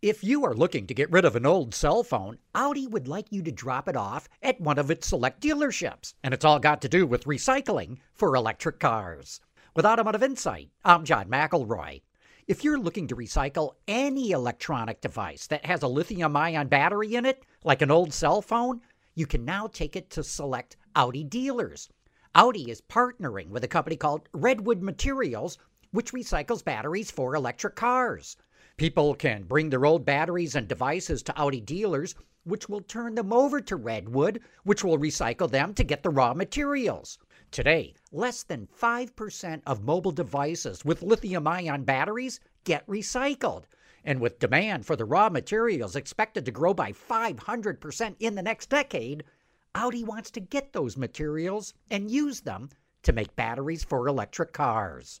If you are looking to get rid of an old cell phone, Audi would like you to drop it off at one of its select dealerships. And it's all got to do with recycling for electric cars. With Automotive Insight, I'm John McElroy. If you're looking to recycle any electronic device that has a lithium ion battery in it, like an old cell phone, you can now take it to select Audi dealers. Audi is partnering with a company called Redwood Materials, which recycles batteries for electric cars. People can bring their old batteries and devices to Audi dealers, which will turn them over to Redwood, which will recycle them to get the raw materials. Today, less than 5% of mobile devices with lithium ion batteries get recycled. And with demand for the raw materials expected to grow by 500% in the next decade, Audi wants to get those materials and use them to make batteries for electric cars.